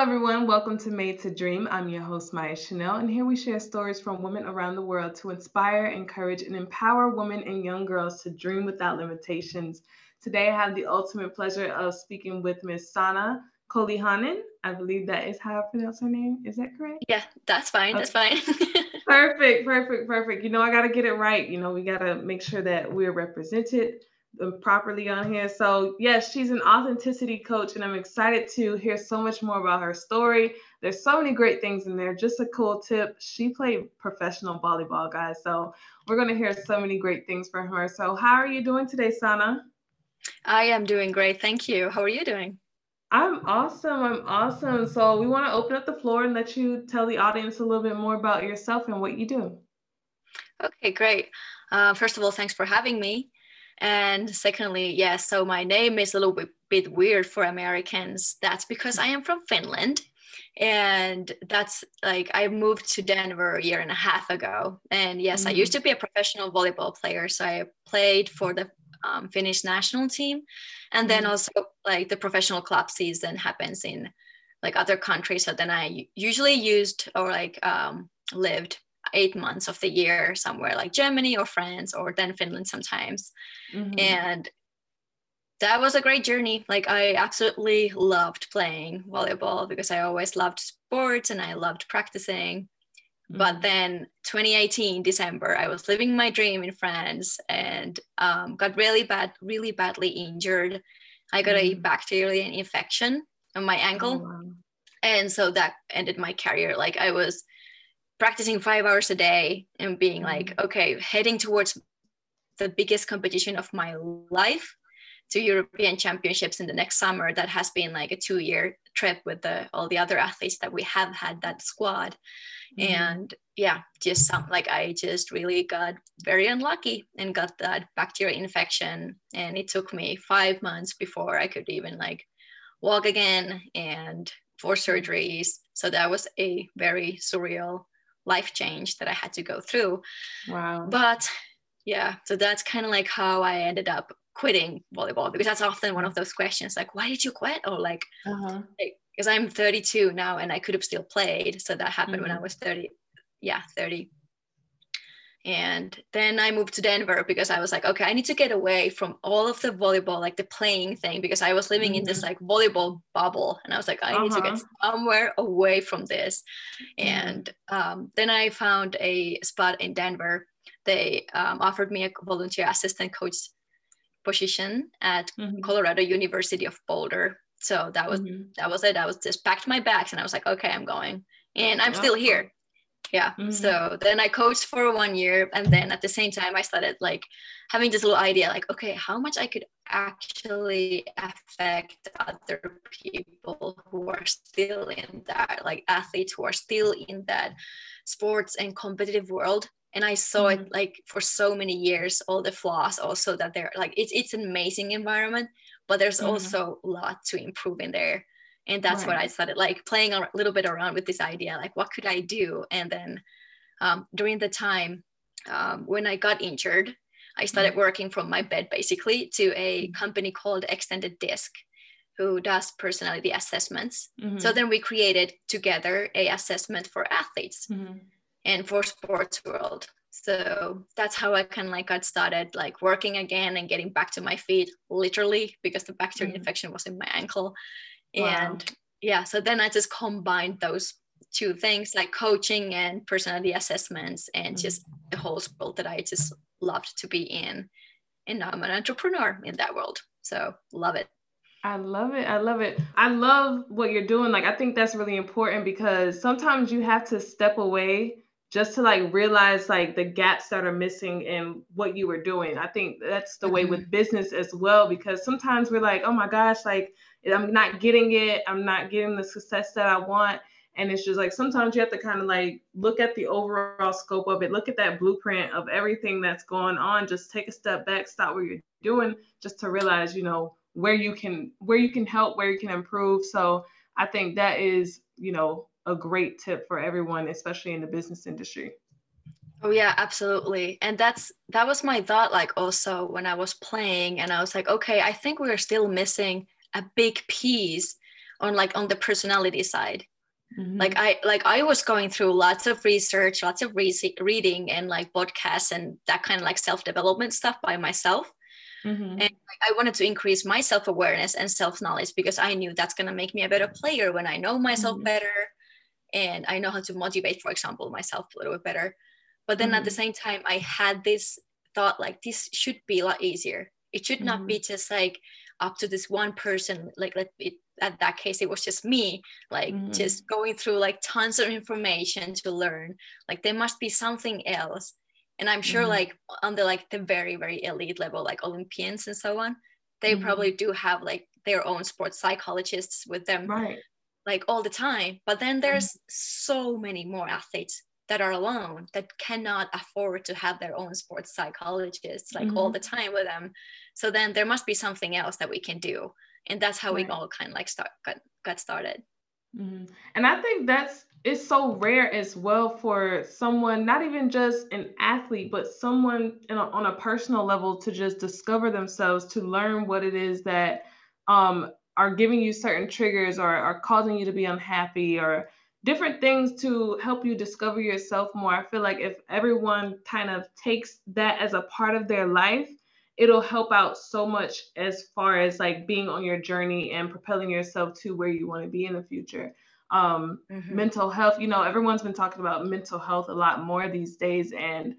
everyone. Welcome to Made to Dream. I'm your host, Maya Chanel, and here we share stories from women around the world to inspire, encourage, and empower women and young girls to dream without limitations. Today, I have the ultimate pleasure of speaking with Miss Sana Kolihanen. I believe that is how I pronounce her name. Is that correct? Yeah, that's fine. Okay. That's fine. perfect, perfect, perfect. You know, I got to get it right. You know, we got to make sure that we're represented properly on here. So, yes, she's an authenticity coach, and I'm excited to hear so much more about her story. There's so many great things in there. Just a cool tip she played professional volleyball, guys. So, we're going to hear so many great things from her. So, how are you doing today, Sana? I am doing great. Thank you. How are you doing? I'm awesome. I'm awesome. So, we want to open up the floor and let you tell the audience a little bit more about yourself and what you do. Okay, great. Uh, first of all, thanks for having me. And secondly, yes, yeah, so my name is a little bit, bit weird for Americans. That's because I am from Finland. And that's like I moved to Denver a year and a half ago. And yes, mm-hmm. I used mm. to be a professional volleyball player. So I played for the um, Finnish national team. And then mm-hmm. also like the professional club season happens in like other countries. So then I usually used or like um, lived eight months of the year somewhere like Germany or France or then Finland sometimes. Mm-hmm. And that was a great journey. Like I absolutely loved playing volleyball because I always loved sports and I loved practicing. Mm-hmm. But then 2018 December, I was living my dream in France and um, got really bad, really badly injured. I got mm-hmm. a bacterial infection on my ankle. Oh, wow. And so that ended my career. Like I was practicing five hours a day and being like, mm-hmm. okay, heading towards the biggest competition of my life to European Championships in the next summer. That has been like a two year trip with the, all the other athletes that we have had that squad. Mm-hmm. And yeah, just some like I just really got very unlucky and got that bacterial infection. And it took me five months before I could even like walk again and four surgeries. So that was a very surreal life change that I had to go through. Wow. But yeah, so that's kind of like how I ended up quitting volleyball because that's often one of those questions like, why did you quit? Or like, uh-huh. because I'm 32 now and I could have still played. So that happened mm-hmm. when I mm-hmm. was 30. Yeah, 30 and then i moved to denver because i was like okay i need to get away from all of the volleyball like the playing thing because i was living mm-hmm. in this mm-hmm. like volleyball bubble and i was like i uh-huh. need to get uh-huh. somewhere away from this mm-hmm. and um, then i found a spot in denver they um, offered me a volunteer assistant coach position at mm-hmm. colorado university of boulder so that was mm-hmm. that was it i was just packed my bags and i was like okay i'm going and i'm still here yeah mm-hmm. so then i coached for one year and then at the same time i started like having this little idea like okay how much i could actually affect other people who are still in that like athletes who are still in that sports and competitive world and i saw mm-hmm. it like for so many years all the flaws also that they're like it's, it's an amazing environment but there's mm-hmm. also a lot to improve in there and that's right. what i started like playing a little bit around with this idea like what could i do and then um, during the time um, when i got injured i started mm-hmm. working from my bed basically to a mm-hmm. company called extended disc who does personality assessments mm-hmm. so then we created together a assessment for athletes mm-hmm. and for sports world so that's how i kind of like got started like working again and getting back to my feet literally because the bacterial mm-hmm. infection was in my ankle Wow. And yeah, so then I just combined those two things like coaching and personality assessments and mm-hmm. just the whole world that I just loved to be in. And now I'm an entrepreneur in that world. So love it. I love it. I love it. I love what you're doing. Like, I think that's really important because sometimes you have to step away just to like realize like the gaps that are missing in what you were doing. I think that's the mm-hmm. way with business as well because sometimes we're like, oh my gosh, like I'm not getting it. I'm not getting the success that I want. And it's just like sometimes you have to kind of like look at the overall scope of it, look at that blueprint of everything that's going on. Just take a step back, stop what you're doing, just to realize, you know, where you can where you can help, where you can improve. So I think that is, you know, a great tip for everyone, especially in the business industry. Oh yeah, absolutely. And that's that was my thought like also when I was playing and I was like, okay, I think we're still missing a big piece on like on the personality side mm-hmm. like i like i was going through lots of research lots of re- reading and like podcasts and that kind of like self-development stuff by myself mm-hmm. and like, i wanted to increase my self-awareness and self-knowledge because i knew that's going to make me a better player when i know myself mm-hmm. better and i know how to motivate for example myself a little bit better but then at the mm-hmm. same time i had this thought like this should be a lot easier it should not be mm-hmm. just like up to this one person like let it at that case it was just me like mm-hmm. just going through like tons of information to learn like there must be something else and i'm sure mm-hmm. like on the like the very very elite level like olympians and so on they mm-hmm. probably do have like their own sports psychologists with them right like all the time but then there's mm-hmm. so many more athletes that are alone that cannot afford to have their own sports psychologists like all mm-hmm. the time with them so then there must be something else that we can do and that's how right. we all kind of like start got, got started mm-hmm. and i think that's it's so rare as well for someone not even just an athlete but someone a, on a personal level to just discover themselves to learn what it is that um, are giving you certain triggers or are causing you to be unhappy or different things to help you discover yourself more. I feel like if everyone kind of takes that as a part of their life, it'll help out so much as far as like being on your journey and propelling yourself to where you want to be in the future um mm-hmm. mental health you know everyone's been talking about mental health a lot more these days and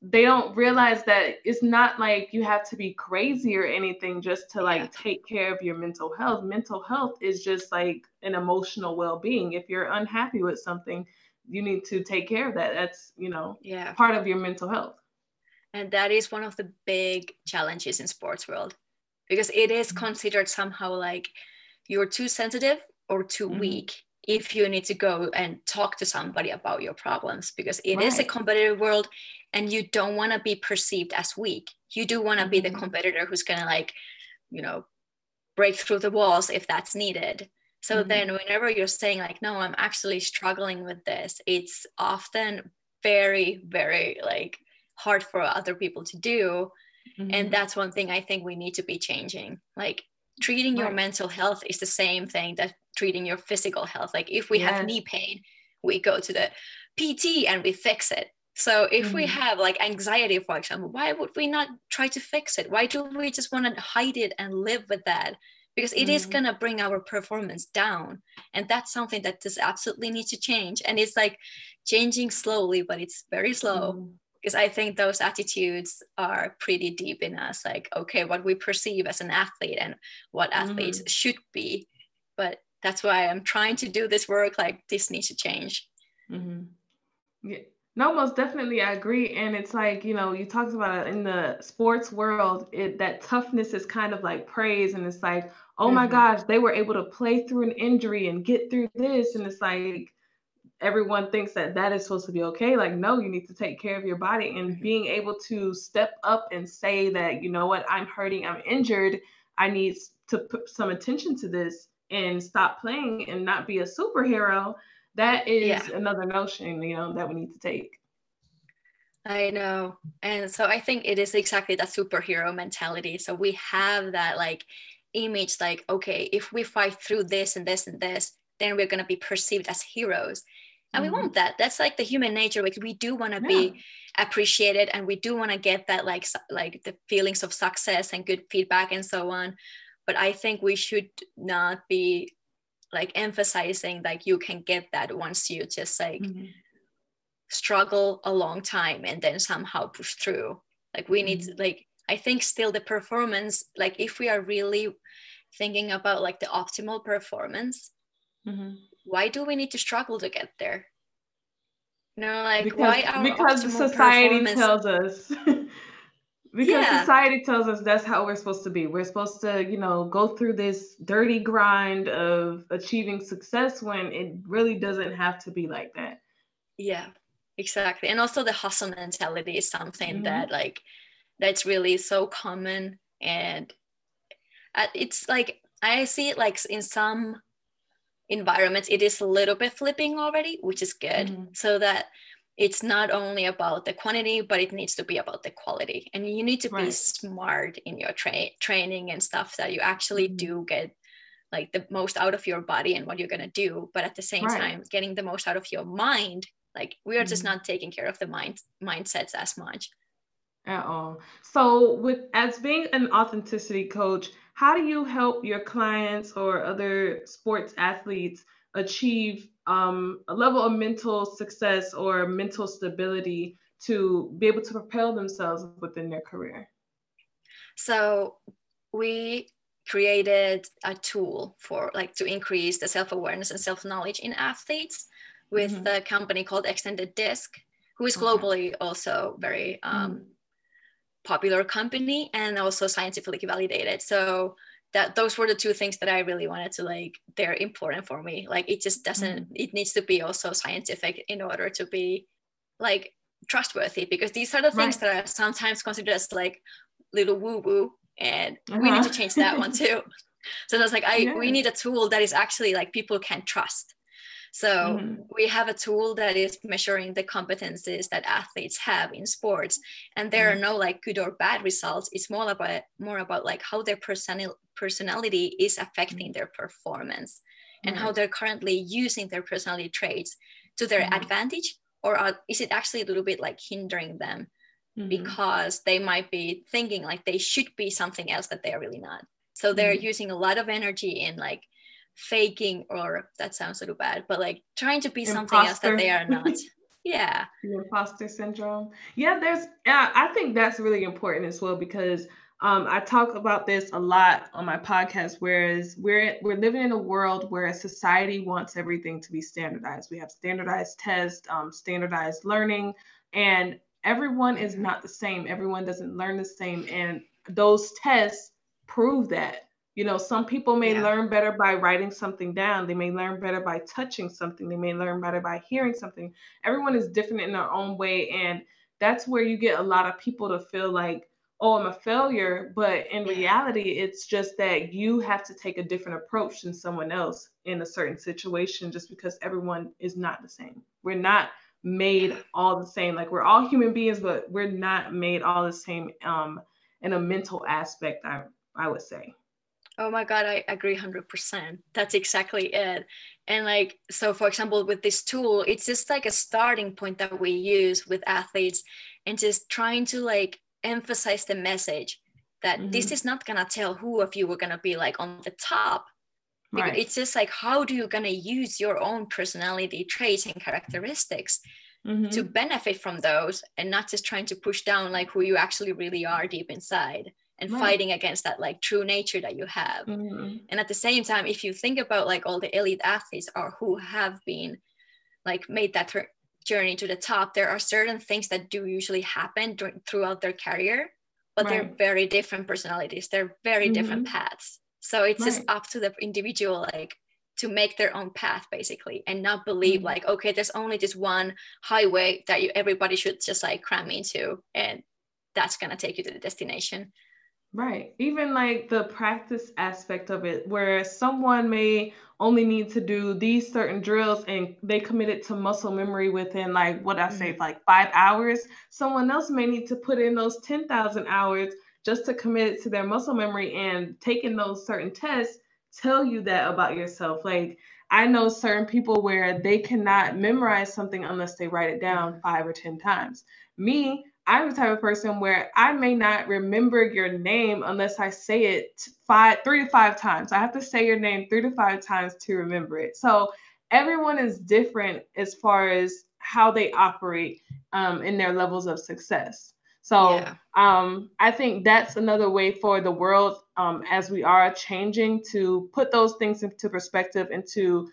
they don't realize that it's not like you have to be crazy or anything just to like take care of your mental health. Mental health is just like an emotional well-being. If you're unhappy with something you need to take care of that. That's you know yeah. part of your mental health. And that is one of the big challenges in sports world because it is mm-hmm. considered somehow like you're too sensitive or too mm-hmm. weak if you need to go and talk to somebody about your problems because it right. is a competitive world and you don't want to be perceived as weak you do want to be the mm-hmm. competitor who's going to like you know break through the walls if that's needed so mm-hmm. then whenever you're saying like no i'm actually struggling with this it's often very very like hard for other people to do mm-hmm. and that's one thing i think we need to be changing like treating right. your mental health is the same thing that treating your physical health like if we yes. have knee pain we go to the pt and we fix it so if mm-hmm. we have like anxiety for example why would we not try to fix it why do we just want to hide it and live with that because it mm-hmm. is going to bring our performance down and that's something that just absolutely needs to change and it's like changing slowly but it's very slow mm-hmm because I think those attitudes are pretty deep in us. Like, okay, what we perceive as an athlete and what athletes mm-hmm. should be. But that's why I'm trying to do this work. Like, this needs to change. Mm-hmm. Yeah. No, most definitely, I agree. And it's like you know, you talked about it in the sports world. It that toughness is kind of like praise, and it's like, oh mm-hmm. my gosh, they were able to play through an injury and get through this, and it's like everyone thinks that that is supposed to be okay like no you need to take care of your body and mm-hmm. being able to step up and say that you know what i'm hurting i'm injured i need to put some attention to this and stop playing and not be a superhero that is yeah. another notion you know that we need to take I know. And so I think it is exactly that superhero mentality. So we have that like image like, okay, if we fight through this and this and this, then we're going to be perceived as heroes and mm-hmm. we want that that's like the human nature like we do want to yeah. be appreciated and we do want to get that like like the feelings of success and good feedback and so on but i think we should not be like emphasizing like you can get that once you just like mm-hmm. struggle a long time and then somehow push through like we need mm-hmm. to, like i think still the performance like if we are really thinking about like the optimal performance mm-hmm why do we need to struggle to get there? You know, like because, why our because society tells us. because yeah. society tells us that's how we're supposed to be. We're supposed to, you know, go through this dirty grind of achieving success when it really doesn't have to be like that. Yeah, exactly. And also the hustle mentality is something mm-hmm. that like that's really so common and uh, it's like I see it like in some environments it is a little bit flipping already which is good mm-hmm. so that it's not only about the quantity but it needs to be about the quality and you need to right. be smart in your tra- training and stuff that you actually mm-hmm. do get like the most out of your body and what you're going to do but at the same right. time getting the most out of your mind like we are mm-hmm. just not taking care of the mind mindsets as much at all so with as being an authenticity coach how do you help your clients or other sports athletes achieve um, a level of mental success or mental stability to be able to propel themselves within their career so we created a tool for like to increase the self-awareness and self-knowledge in athletes with mm-hmm. a company called extended disc who is globally okay. also very um, mm-hmm. Popular company and also scientifically validated so that those were the two things that i really wanted to like they're important for me like it just doesn't mm-hmm. it needs to be also scientific in order to be like trustworthy because these are the things right. that are sometimes considered as like little woo woo and uh-huh. we need to uh-huh. change that one too so that's like i yeah. we need a tool that is actually like people can trust so mm-hmm. we have a tool that is measuring the competencies that athletes have in sports and there mm-hmm. are no like good or bad results it's more about more about like how their personal personality is affecting their performance and how they're currently using their personality traits to their mm-hmm. advantage or are, is it actually a little bit like hindering them mm-hmm. because they might be thinking like they should be something else that they're really not. So they're mm-hmm. using a lot of energy in like faking, or that sounds a little bad, but like trying to be Imposter. something else that they are not. yeah. The imposter syndrome. Yeah, there's, yeah, I think that's really important as well because um, I talk about this a lot on my podcast. Whereas we're we're living in a world where a society wants everything to be standardized. We have standardized tests, um, standardized learning, and everyone is not the same. Everyone doesn't learn the same. And those tests prove that. You know, some people may yeah. learn better by writing something down. They may learn better by touching something. They may learn better by hearing something. Everyone is different in their own way. And that's where you get a lot of people to feel like, oh, I'm a failure. But in reality, it's just that you have to take a different approach than someone else in a certain situation just because everyone is not the same. We're not made all the same. Like we're all human beings, but we're not made all the same um, in a mental aspect, I, I would say. Oh my God, I agree 100%. That's exactly it. And like, so for example, with this tool, it's just like a starting point that we use with athletes and just trying to like emphasize the message that mm-hmm. this is not gonna tell who of you are gonna be like on the top Right. It's just like how do you gonna use your own personality traits and characteristics mm-hmm. to benefit from those and not just trying to push down like who you actually really are deep inside and right. fighting against that like true nature that you have. Mm-hmm. And at the same time, if you think about like all the elite athletes or who have been like made that ter- journey to the top, there are certain things that do usually happen throughout their career, but right. they're very different personalities. They're very mm-hmm. different paths. So it's right. just up to the individual, like to make their own path basically and not believe mm-hmm. like okay there's only this one highway that you everybody should just like cram into and that's going to take you to the destination right even like the practice aspect of it where someone may only need to do these certain drills and they committed to muscle memory within like what i say mm-hmm. like five hours someone else may need to put in those 10000 hours just to commit it to their muscle memory and taking those certain tests tell you that about yourself. Like I know certain people where they cannot memorize something unless they write it down five or 10 times. Me, I'm the type of person where I may not remember your name unless I say it five, three to five times. I have to say your name three to five times to remember it. So everyone is different as far as how they operate um, in their levels of success. So yeah. um, I think that's another way for the world um, as we are changing to put those things into perspective and to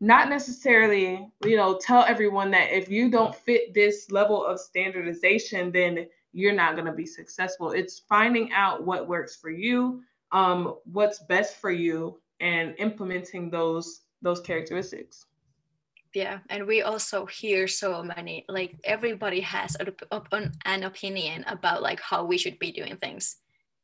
not necessarily, you know, tell everyone that if you don't fit this level of standardization, then you're not going to be successful. It's finding out what works for you, um, what's best for you, and implementing those those characteristics. Yeah and we also hear so many like everybody has a, a, an opinion about like how we should be doing things.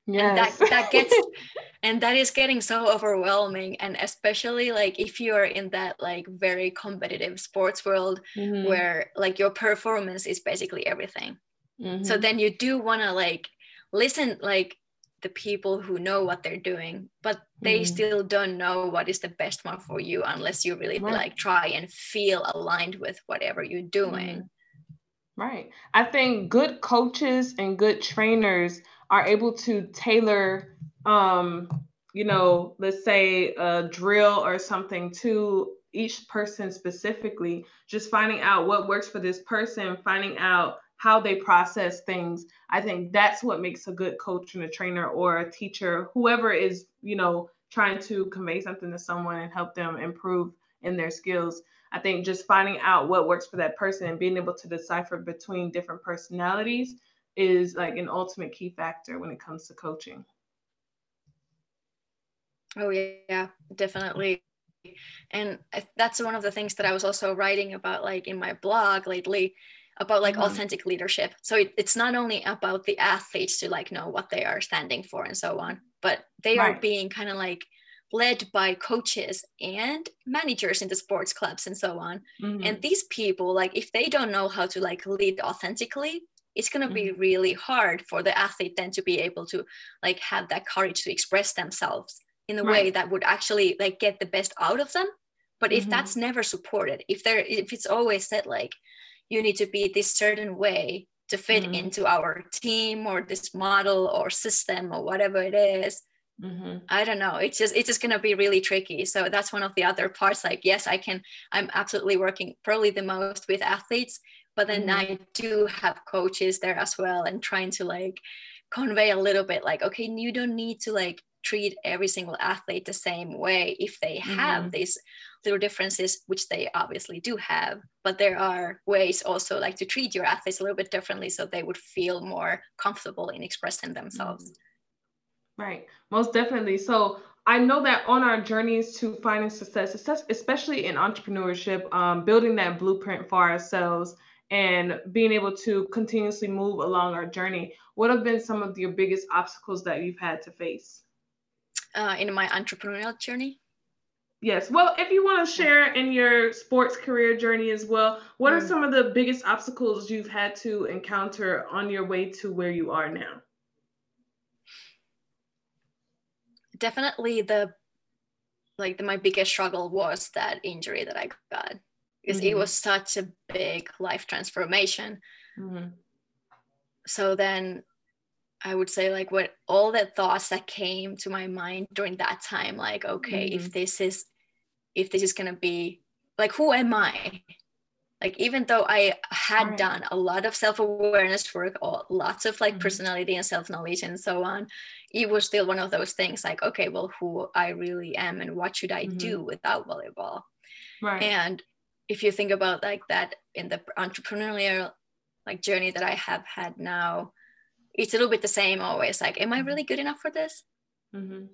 Yeah that, that gets and that is getting so overwhelming and especially like if you're in that like very competitive sports world mm-hmm. where like your performance is basically everything mm-hmm. so then you do want to like listen like the people who know what they're doing but they mm. still don't know what is the best one for you unless you really right. like try and feel aligned with whatever you're doing mm. right i think good coaches and good trainers are able to tailor um you know let's say a drill or something to each person specifically just finding out what works for this person finding out how they process things. I think that's what makes a good coach and a trainer or a teacher, whoever is, you know, trying to convey something to someone and help them improve in their skills. I think just finding out what works for that person and being able to decipher between different personalities is like an ultimate key factor when it comes to coaching. Oh, yeah, definitely. And that's one of the things that I was also writing about, like in my blog lately, about like mm-hmm. authentic leadership so it, it's not only about the athletes to like know what they are standing for and so on but they right. are being kind of like led by coaches and managers in the sports clubs and so on mm-hmm. and these people like if they don't know how to like lead authentically it's going to mm-hmm. be really hard for the athlete then to be able to like have that courage to express themselves in a right. way that would actually like get the best out of them but if mm-hmm. that's never supported if there if it's always said like you need to be this certain way to fit mm-hmm. into our team or this model or system or whatever it is. Mm-hmm. I don't know. It's just it's just gonna be really tricky. So that's one of the other parts. Like, yes, I can. I'm absolutely working probably the most with athletes, but then mm-hmm. I do have coaches there as well, and trying to like convey a little bit. Like, okay, you don't need to like treat every single athlete the same way if they have mm-hmm. these little differences which they obviously do have but there are ways also like to treat your athletes a little bit differently so they would feel more comfortable in expressing themselves mm-hmm. right most definitely so I know that on our journeys to finding success, success especially in entrepreneurship, um, building that blueprint for ourselves and being able to continuously move along our journey, what have been some of your biggest obstacles that you've had to face? Uh, in my entrepreneurial journey? Yes. Well, if you want to share in your sports career journey as well, what mm. are some of the biggest obstacles you've had to encounter on your way to where you are now? Definitely the like the, my biggest struggle was that injury that I got because mm-hmm. it was such a big life transformation. Mm-hmm. So then I would say like what all the thoughts that came to my mind during that time, like, okay, mm-hmm. if this is if this is gonna be like who am I? Like even though I had right. done a lot of self-awareness work or lots of like mm-hmm. personality and self-knowledge and so on, it was still one of those things like, okay, well, who I really am and what should I mm-hmm. do without volleyball? Right. And if you think about like that in the entrepreneurial like journey that I have had now, it's a little bit the same always like am i mm-hmm. really good enough for this mm-hmm.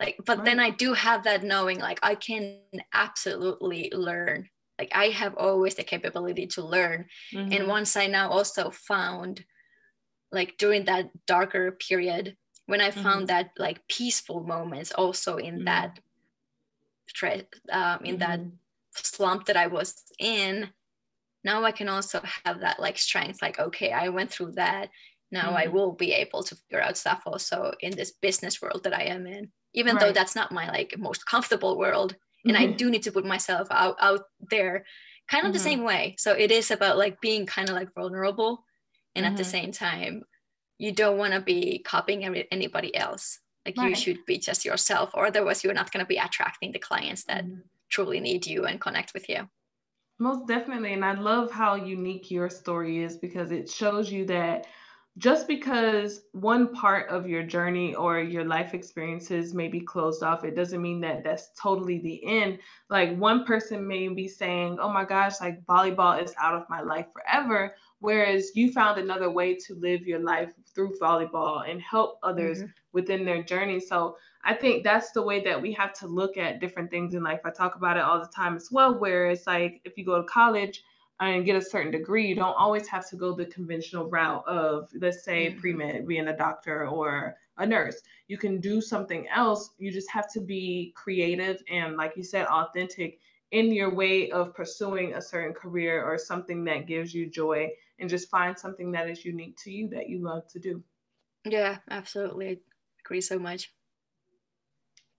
like but right. then i do have that knowing like i can absolutely learn like i have always the capability to learn mm-hmm. and once i now also found like during that darker period when i found mm-hmm. that like peaceful moments also in mm-hmm. that um, in that mm-hmm. slump that i was in now i can also have that like strength like okay i went through that now mm-hmm. i will be able to figure out stuff also in this business world that i am in even right. though that's not my like most comfortable world and mm-hmm. i do need to put myself out out there kind of mm-hmm. the same way so it is about like being kind of like vulnerable and at the mm-hmm. same time you don't want to be copying anybody else like right. you should be just yourself or otherwise you're not going to be attracting the clients that mm-hmm. truly need you and connect with you most definitely and i love how unique your story is because it shows you that just because one part of your journey or your life experiences may be closed off, it doesn't mean that that's totally the end. Like one person may be saying, oh my gosh, like volleyball is out of my life forever. Whereas you found another way to live your life through volleyball and help others mm-hmm. within their journey. So I think that's the way that we have to look at different things in life. I talk about it all the time as well, where it's like if you go to college, and get a certain degree, you don't always have to go the conventional route of, let's say, mm-hmm. pre med, being a doctor or a nurse. You can do something else. You just have to be creative and, like you said, authentic in your way of pursuing a certain career or something that gives you joy and just find something that is unique to you that you love to do. Yeah, absolutely. agree so much.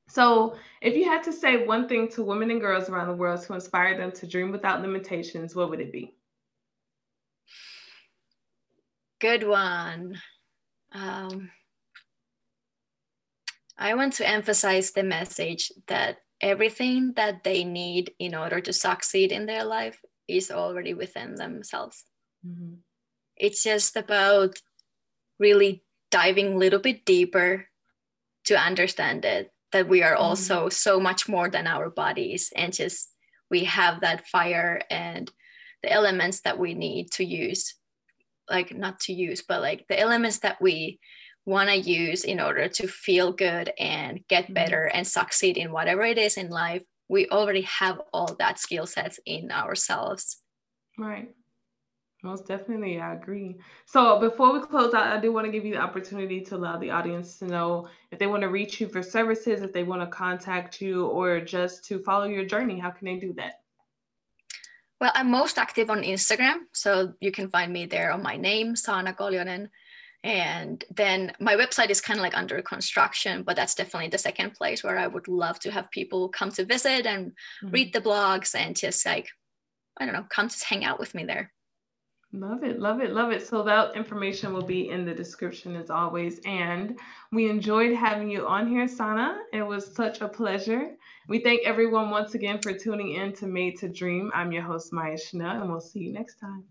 So, if you had to say one thing to women and girls around the world to inspire them to dream without limitations, what would it be? Good one. Um, I want to emphasize the message that everything that they need in order to succeed in their life is already within themselves. Mm-hmm. It's just about really diving a little bit deeper to understand it that we are mm-hmm. also so much more than our bodies and just we have that fire and the elements that we need to use like not to use but like the elements that we want to use in order to feel good and get mm-hmm. better and succeed in whatever it is in life we already have all that skill sets in ourselves right most definitely i agree. So before we close out i do want to give you the opportunity to allow the audience to know if they want to reach you for services if they want to contact you or just to follow your journey how can they do that? Well i'm most active on instagram so you can find me there on my name sana koljonen and then my website is kind of like under construction but that's definitely the second place where i would love to have people come to visit and mm-hmm. read the blogs and just like i don't know come to hang out with me there Love it, love it, love it. So that information will be in the description as always. And we enjoyed having you on here, Sana. It was such a pleasure. We thank everyone once again for tuning in to Made to Dream. I'm your host, Maya Chanel, and we'll see you next time.